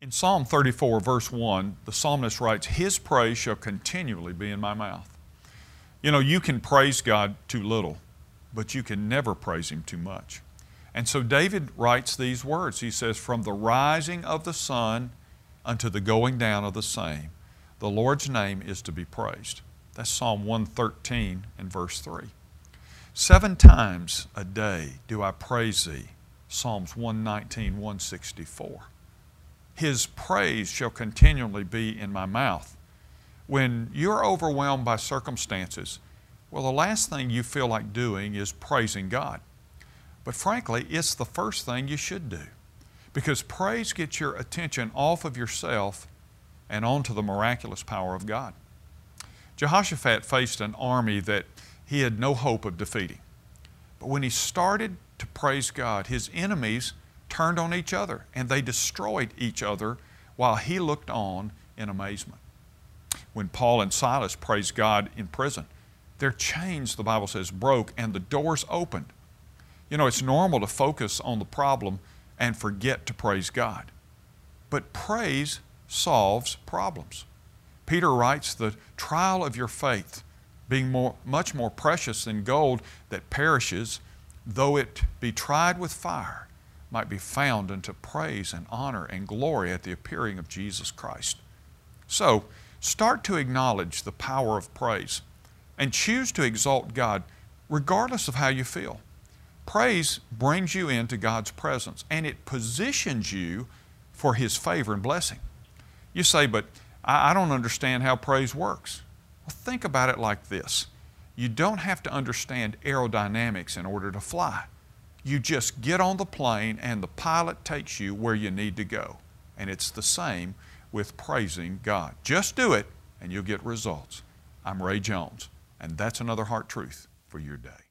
In Psalm 34, verse 1, the psalmist writes, His praise shall continually be in my mouth. You know, you can praise God too little, but you can never praise Him too much. And so David writes these words. He says, From the rising of the sun unto the going down of the same, the Lord's name is to be praised. That's Psalm 113 and verse 3. Seven times a day do I praise Thee, Psalms 119, 164. His praise shall continually be in my mouth. When you're overwhelmed by circumstances, well, the last thing you feel like doing is praising God. But frankly, it's the first thing you should do because praise gets your attention off of yourself and onto the miraculous power of God. Jehoshaphat faced an army that he had no hope of defeating. But when he started to praise God, his enemies turned on each other and they destroyed each other while he looked on in amazement. When Paul and Silas praised God in prison, their chains, the Bible says, broke and the doors opened. You know, it's normal to focus on the problem and forget to praise God. But praise solves problems. Peter writes, The trial of your faith, being more, much more precious than gold that perishes, though it be tried with fire, might be found unto praise and honor and glory at the appearing of Jesus Christ. So, start to acknowledge the power of praise and choose to exalt God regardless of how you feel. Praise brings you into God's presence and it positions you for His favor and blessing. You say, but I, don't understand how praise works. Well, think about it like this you don't have to understand aerodynamics in order to fly. You just get on the plane and the pilot takes you where you need to go. And it's the same with praising God. Just do it and you'll get results. I'm Ray Jones, and that's another heart truth for your day.